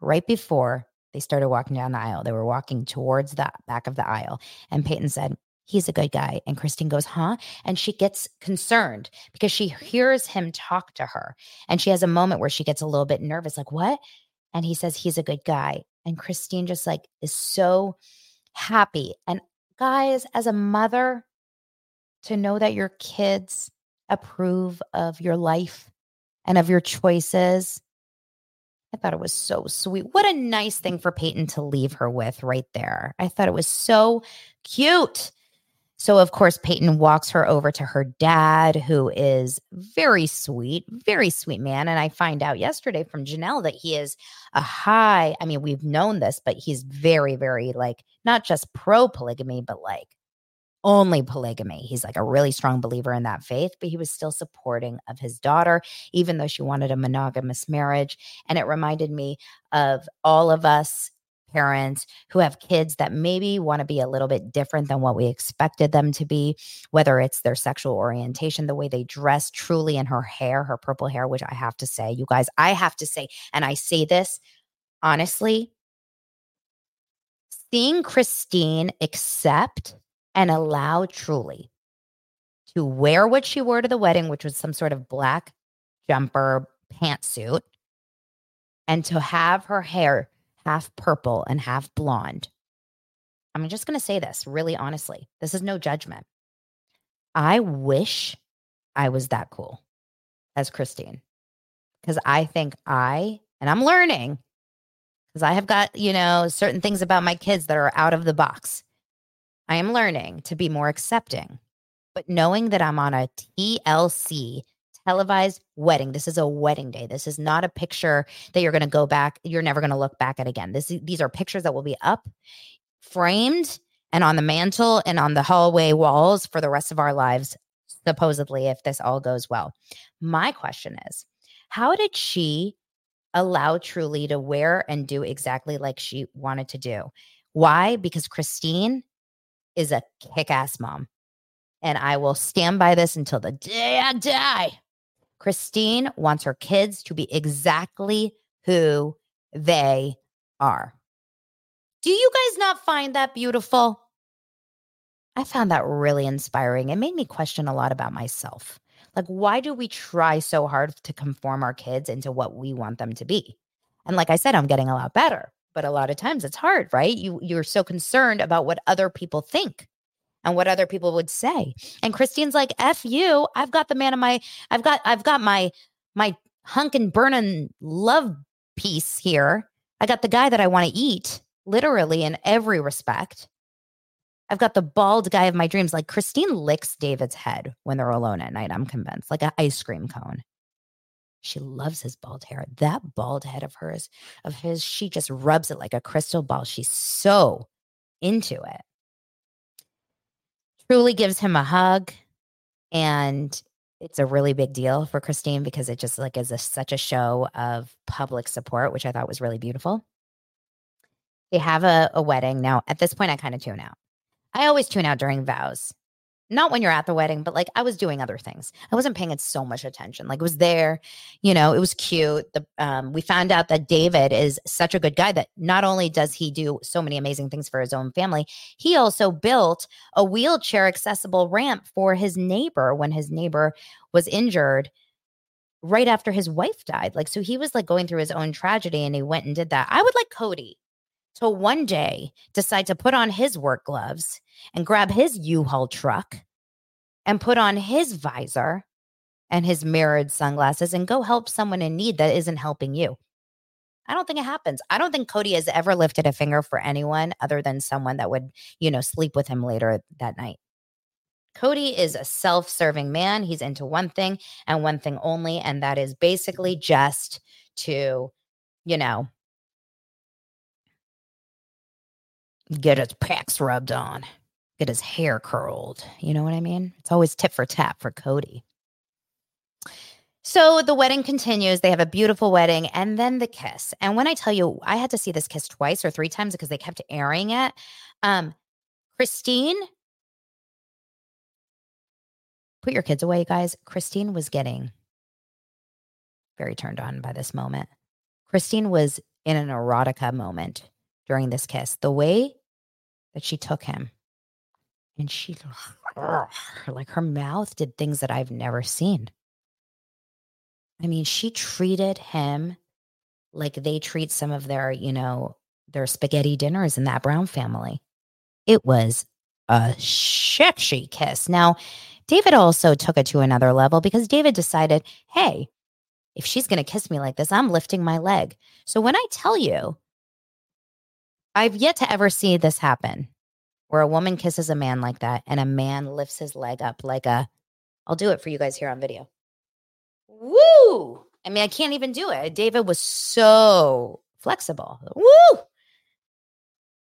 right before they started walking down the aisle, they were walking towards the back of the aisle. And Paedon said, he's a good guy. And Christine goes, huh? And she gets concerned because she hears him talk to her. And she has a moment where she gets a little bit nervous, like, what? And he says, he's a good guy. And Christine just like is so happy. And guys, as a mother, to know that your kids approve of your life and of your choices. I thought it was so sweet. What a nice thing for Paedon to leave her with right there. I thought it was so cute. So, of course, Paedon walks her over to her dad, who is very sweet, very sweet man. And I find out yesterday from Janelle that he is a high, I mean, we've known this, but he's very, very like not just pro polygamy, but like only polygamy. He's like a really strong believer in that faith, but he was still supporting of his daughter, even though she wanted a monogamous marriage. And it reminded me of all of us parents who have kids that maybe want to be a little bit different than what we expected them to be, whether it's their sexual orientation, the way they dress, truly in her hair, her purple hair, which I have to say, you guys, I have to say, and I say this honestly, seeing Christine accept and allow Truly to wear what she wore to the wedding, which was some sort of black jumper pantsuit, and to have her hair half purple and half blonde. I'm just going to say this really honestly. This is no judgment. I wish I was that cool as Christine because I think I, and I'm learning because I have got, you know, certain things about my kids that are out of the box. I am learning to be more accepting. But knowing that I'm on a TLC televised wedding. This is a wedding day. This is not a picture that you're going to go back. You're never going to look back at again. This these are pictures that will be up, framed, and on the mantle and on the hallway walls for the rest of our lives, supposedly, if this all goes well. My question is how did she allow Truly to wear and do exactly like she wanted to do? Why? Because Christine is a kick ass mom. And I will stand by this until the day I die. Christine wants her kids to be exactly who they are. Do you guys not find that beautiful? I found that really inspiring. It made me question a lot about myself. Like, why do we try so hard to conform our kids into what we want them to be? And like I said, I'm getting a lot better, but a lot of times it's hard, right? You you're so concerned about what other people think and what other people would say. And Christine's like, "F you! I've got the man of my, I've got, I've got my my hunk and burning love piece here. I got the guy that I want to eat, literally in every respect." I've got the bald guy of my dreams. Like Christine licks David's head when they're alone at night. I'm convinced, like an ice cream cone. She loves his bald hair. That bald head of hers, of his, she just rubs it like a crystal ball. She's so into it. Truly gives him a hug. And it's a really big deal for Christine because it just like is a, such a show of public support, which I thought was really beautiful. They have a, a wedding. Now, at this point, I kind of tune out. I always tune out during vows. Not when you're at the wedding, but like I was doing other things. I wasn't paying it so much attention. Like it was there, you know, it was cute. The um, we found out that David is such a good guy that not only does he do so many amazing things for his own family, he also built a wheelchair accessible ramp for his neighbor when his neighbor was injured right after his wife died. Like, so he was like going through his own tragedy and he went and did that. I would like Cody to one day decide to put on his work gloves and grab his U-Haul truck and put on his visor and his mirrored sunglasses and go help someone in need that isn't helping you. I don't think it happens. I don't think Cody has ever lifted a finger for anyone other than someone that would, you know, sleep with him later that night. Cody is a self serving man. He's into one thing and one thing only, and that is basically just to, you know, get his pecs rubbed on, get his hair curled. You know what I mean? It's always tip for tap for Cody. So the wedding continues. They have a beautiful wedding and then the kiss. And when I tell you, I had to see this kiss twice or three times because they kept airing it. Um, Christine, put your kids away, guys. Christine was getting very turned on by this moment. Christine was in an erotica moment during this kiss. The way that she took him and she <laughs> like her mouth did things that I've never seen. I mean, she treated him like they treat some of their, you know, their spaghetti dinners in that Brown family. It was a sexy kiss. Now, David also took it to another level because David decided, hey, if she's going to kiss me like this, I'm lifting my leg. So when I tell you I've yet to ever see this happen where a woman kisses a man like that and a man lifts his leg up like a, I'll do it for you guys here on video. Woo! I mean, I can't even do it. David was so flexible. Woo!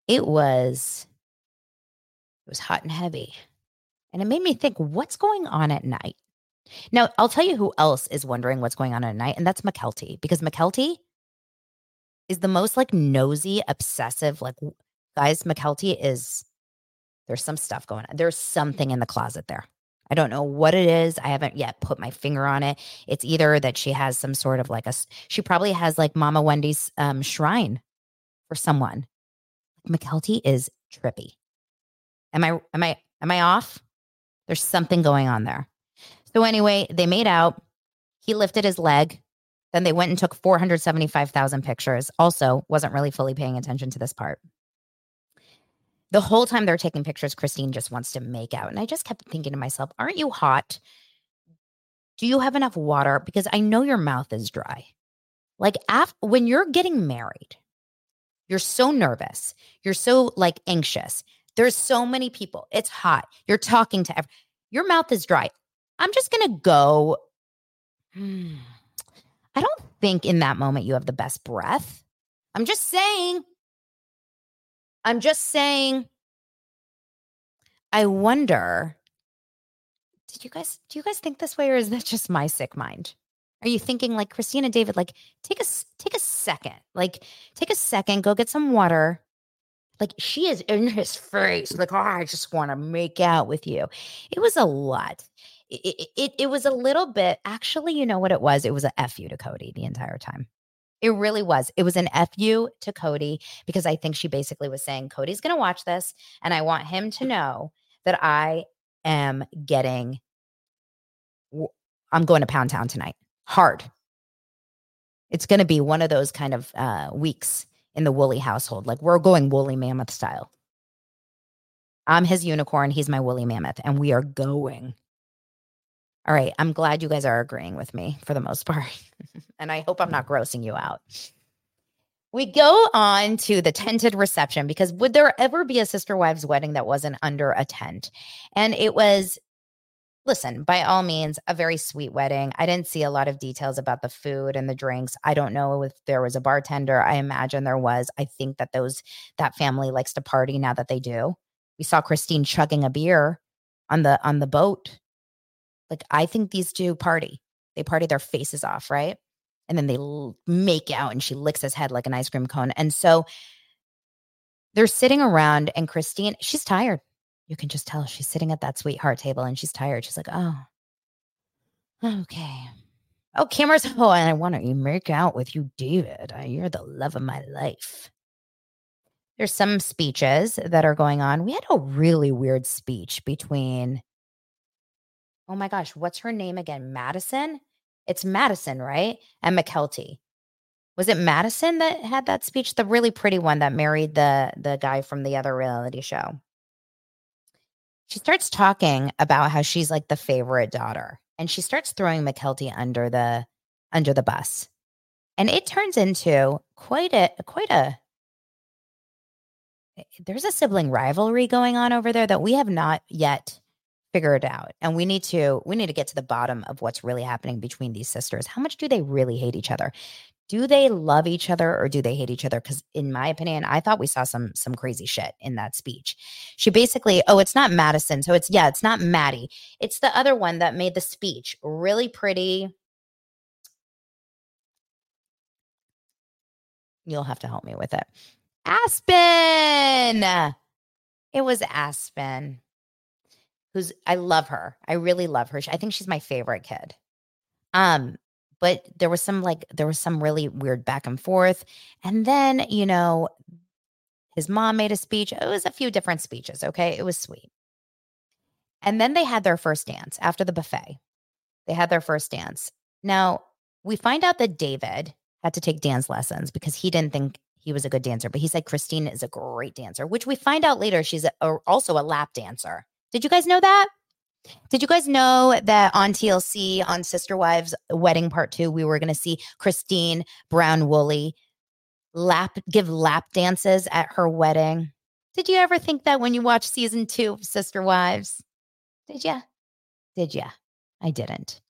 It was, it was hot and heavy. And it made me think, what's going on at night? Now, I'll tell you who else is wondering what's going on at night, and that's Mykelti, because Mykelti is the most like nosy, obsessive, like guys, Mykelti is there's some stuff going on. There's something in the closet there. I don't know what it is. I haven't yet put my finger on it. It's either that she has some sort of like a she probably has like Mama Wendy's um shrine for someone. Mykelti is trippy. Am I am I am I off? There's something going on there. So anyway, they made out. He lifted his leg. Then they went and took 475,000 pictures. Also, wasn't really fully paying attention to this part. The whole time they're taking pictures, Christine just wants to make out. And I just kept thinking to myself, aren't you hot? Do you have enough water? Because I know your mouth is dry. Like when you're getting married, you're so nervous. You're so like anxious. There's so many people. It's hot. You're talking to every- your mouth is dry. I'm just going to go. Hmm. I don't think in that moment you have the best breath. I'm just saying. I'm just saying. I wonder did you guys do you guys think this way or is that just my sick mind? Are you thinking like Christina David like take a take a second. Like take a second, go get some water. Like she is in his face like oh, I just want to make out with you. It was a lot. It, it, it was a little bit actually you know what it was? It was a fu to Cody the entire time. It really was. It was an fu to Cody because I think she basically was saying Cody's going to watch this and I want him to know that I am getting I'm going to Pound Town tonight. Hard. It's going to be one of those kind of uh, weeks in the Woolley household. Like we're going woolly mammoth style. I'm his unicorn. He's my woolly mammoth, and we are going. All right. I'm glad you guys are agreeing with me for the most part. <laughs> and I hope I'm not grossing you out. We go on to the tented reception because would there ever be a sister wives wedding that wasn't under a tent? And it was listen, by all means, a very sweet wedding. I didn't see a lot of details about the food and the drinks. I don't know if there was a bartender. I imagine there was. I think that those that family likes to party now that they do. We saw Christine chugging a beer on the on the boat. Like I think these two party. They party their faces off, right? And then they l- make out and she licks his head like an ice cream cone. And so they're sitting around and Christine, she's tired you can just tell she's sitting at that sweetheart table and she's tired. She's like, oh, okay. Oh, cameras. <laughs> Oh, and I want to make out with you, David. You're the love of my life. There's some speeches that are going on. We had a really weird speech between, oh my gosh, what's her name again? Madison? It's Madison, right? And Mykelti. Was it Madison that had that speech? The really pretty one that married the the guy from the other reality show she starts talking about how she's like the favorite daughter and she starts throwing Mykelti under the under the bus. And it turns into quite a quite a eh, there's a sibling rivalry going on over there that we have not yet figured out. And we need to we need to get to the bottom of what's really happening between these sisters. How much do they really hate each other? do they love each other or do they hate each other because in my opinion i thought we saw some some crazy shit in that speech she basically oh it's not madison so it's yeah it's not maddie it's the other one that made the speech really pretty you'll have to help me with it aspyn it was aspyn who's i love her. I really love her. I think she's my favorite kid. Um but there was some like there was some really weird back and forth. And then you know his mom made a speech. It was a few different speeches okay? It was sweet. And then they had their first dance after the buffet. They had their first dance. Now we find out that david had to take dance lessons because he didn't think he was a good dancer but he said christine is a great dancer which we find out later she's a, a, also a lap dancer did you guys know that did you guys know that on TLC on Sister Wives Wedding Part 2 we were going to see Christine Brown Woolley lap give lap dances at her wedding? Did you ever think that when you watched season 2 of Sister Wives? Did you? Did you? I didn't.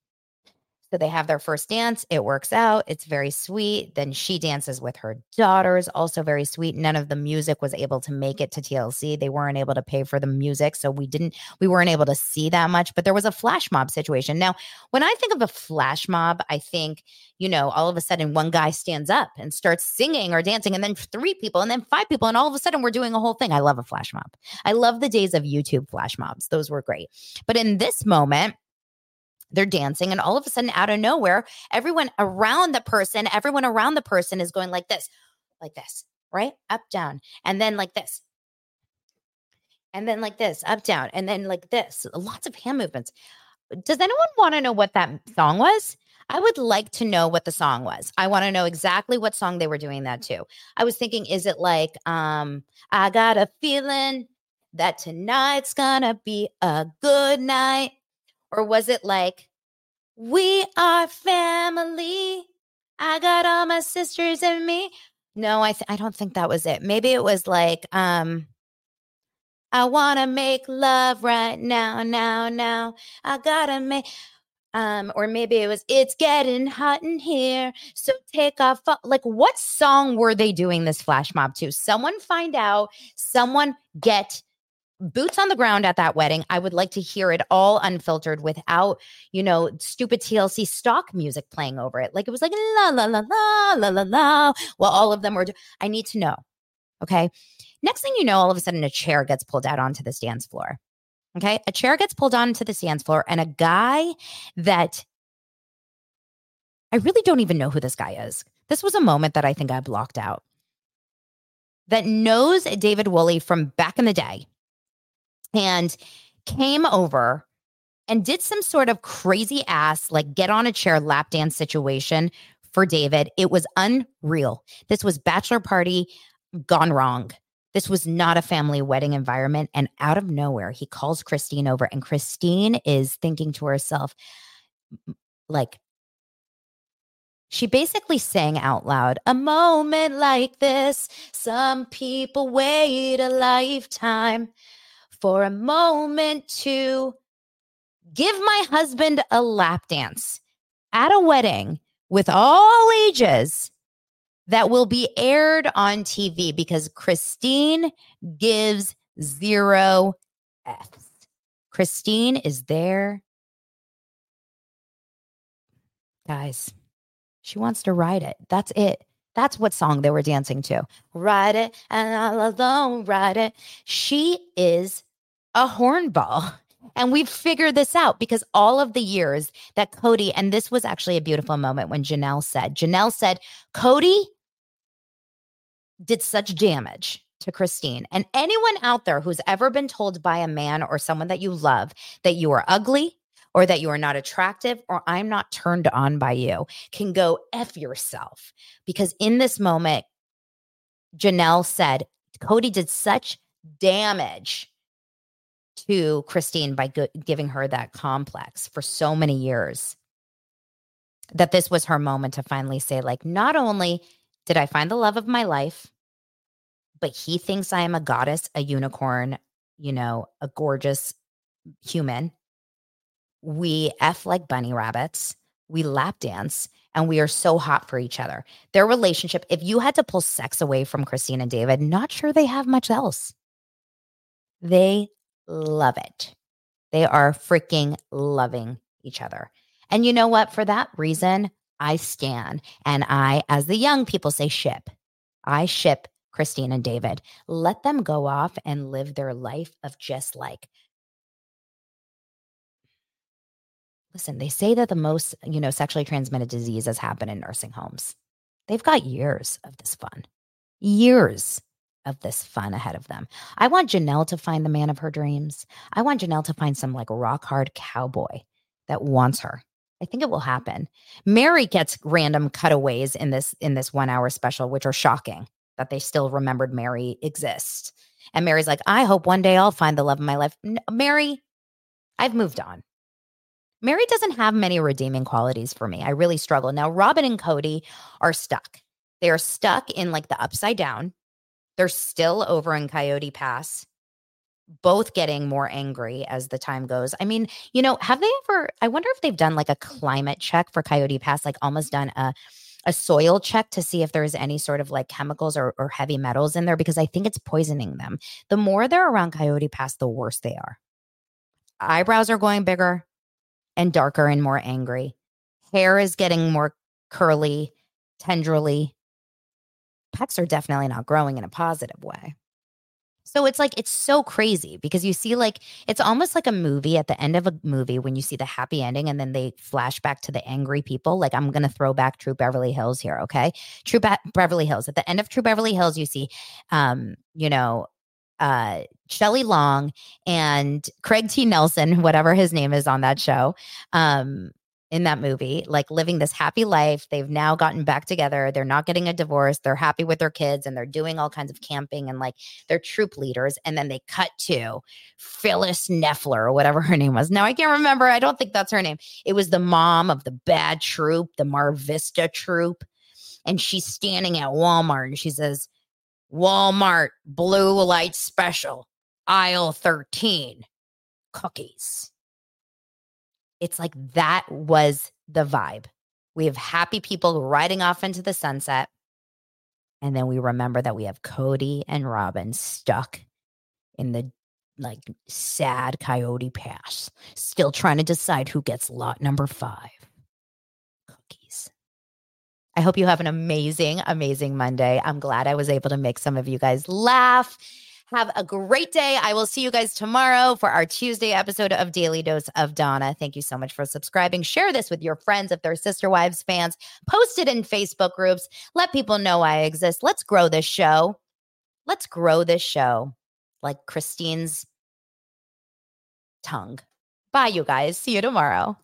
So they have their first dance. It works out. It's very sweet. Then she dances with her daughters, also very sweet. None of the music was able to make it to TLC. They weren't able to pay for the music. So we didn't, we weren't able to see that much, but there was a flash mob situation. Now, when I think of a flash mob, I think, you know, all of a sudden one guy stands up and starts singing or dancing, and then three people, and then five people, and all of a sudden we're doing a whole thing. I love a flash mob. I love the days of YouTube flash mobs. Those were great. But in this moment, they're dancing and all of a sudden out of nowhere everyone around the person everyone around the person is going like this like this right up down and then like this and then like this up down and then like this lots of hand movements does anyone want to know what that song was I would like to know what the song was. I want to know exactly what song they were doing that to. I was thinking, is it like, um, I got a feeling that tonight's gonna be a good night? Or was it like, we are family? I got all my sisters and me. No, I th- I don't think that was it. Maybe it was like um I want to make love right now now now. I got to make um or maybe it was it's getting hot in here so take off like what song were they doing this flash mob to someone find out someone get boots on the ground at that wedding. I would like to hear it all unfiltered without, you know, stupid TLC stock music playing over it. Like it was like la la la la la la la. Well, all of them were. I need to know. Okay. Next thing you know, all of a sudden a chair gets pulled out onto the dance floor. Okay. A chair gets pulled onto the dance floor, and a guy that I really don't even know who this guy is. This was a moment that I think I blocked out. That knows David Woolley from back in the day and came over and did some sort of crazy ass, like get on a chair lap dance situation for David. It was unreal. This was bachelor party gone wrong. This was not a family wedding environment. And out of nowhere, he calls Christine over, and Christine is thinking to herself, like, she basically sang out loud, A moment like this, some people wait a lifetime for a moment to give my husband a lap dance at a wedding with all ages that will be aired on TV because Christine gives zero F's. Christine is there. Guys, she wants to ride it. That's it. That's what song they were dancing to. Ride it and all alone, ride it. She is a hornball. And we've figured this out because all of the years that Cody, and this was actually a beautiful moment when Janelle said, Janelle said, Cody did such damage to Christine. And anyone out there who's ever been told by a man or someone that you love that you are ugly or that you are not attractive or I'm not turned on by you can go F yourself. Because in this moment, Janelle said, Cody did such damage to Christine by go- giving her that complex for so many years that this was her moment to finally say like not only did I find the love of my life but he thinks I am a goddess, a unicorn, you know, a gorgeous human. We F like bunny rabbits. We lap dance and we are so hot for each other. Their relationship, if you had to pull sex away from Christine and David, not sure they have much else. They love it. They are freaking loving each other. And you know what? For that reason, I stan and I, as the young people say, ship. I ship Christine and David. Let them go off and live their life of just like, listen, they say that the most, you know, sexually transmitted diseases happen in nursing homes. They've got years of this fun, years of this fun ahead of them. I want Janelle to find the man of her dreams. I want Janelle to find some like rock hard cowboy that wants her. I think it will happen. Meri gets random cutaways in this in this 1 hour special which are shocking that they still remembered Meri exists. And Meri's like, "I hope one day I'll find the love of my life." Meri, I've moved on. Meri doesn't have many redeeming qualities for me. I really struggle. Now Robyn and Cody are stuck. They are stuck in like the upside down they're still over in Coyote Pass, both getting more angry as the time goes. I mean, you know, have they ever? I wonder if they've done like a climate check for Coyote Pass, like almost done a a soil check to see if there's any sort of like chemicals or, or heavy metals in there because I think it's poisoning them. The more they're around Coyote Pass, the worse they are. Eyebrows are going bigger and darker and more angry. Hair is getting more curly, tendrily pecs are definitely not growing in a positive way. So it's like, it's so crazy because you see, like, it's almost like a movie at the end of a movie when you see the happy ending and then they flash back to the angry people. Like, I'm going to throw back Troop Beverly Hills here. Okay. Troop Be- Beverly Hills. At the end of Troop Beverly Hills, you see, um, you know, uh, Shelley Long and Craig T. Nelson, <laughs> whatever his name is on that show, um, in that movie, like living this happy life. They've now gotten back together. They're not getting a divorce. They're happy with their kids and they're doing all kinds of camping and like they're troop leaders. And then they cut to Phyllis Nefler or whatever <laughs> her name was. Now I can't remember. I don't think that's her name. It was the mom of the bad troop, the Mar Vista troop. And she's standing at Walmart and she says, Walmart blue light special, aisle 13, cookies it's like that was the vibe. We have happy people riding off into the sunset. And then we remember that we have Cody and Robyn stuck in the like sad Coyote Pass. Still trying to decide who gets lot number five. Cookies. I hope you have an amazing, amazing Monday. I'm glad I was able to make some of you guys laugh. Have a great day. I will see you guys tomorrow for our Tuesday episode of Daily Dose of Dana. Thank you so much for subscribing. Share this with your friends if they're Sister Wives fans. Post it in Facebook groups. Let people know I exist. Let's grow this show. Let's grow this show like Christine's tongue. Bye, you guys. See you tomorrow.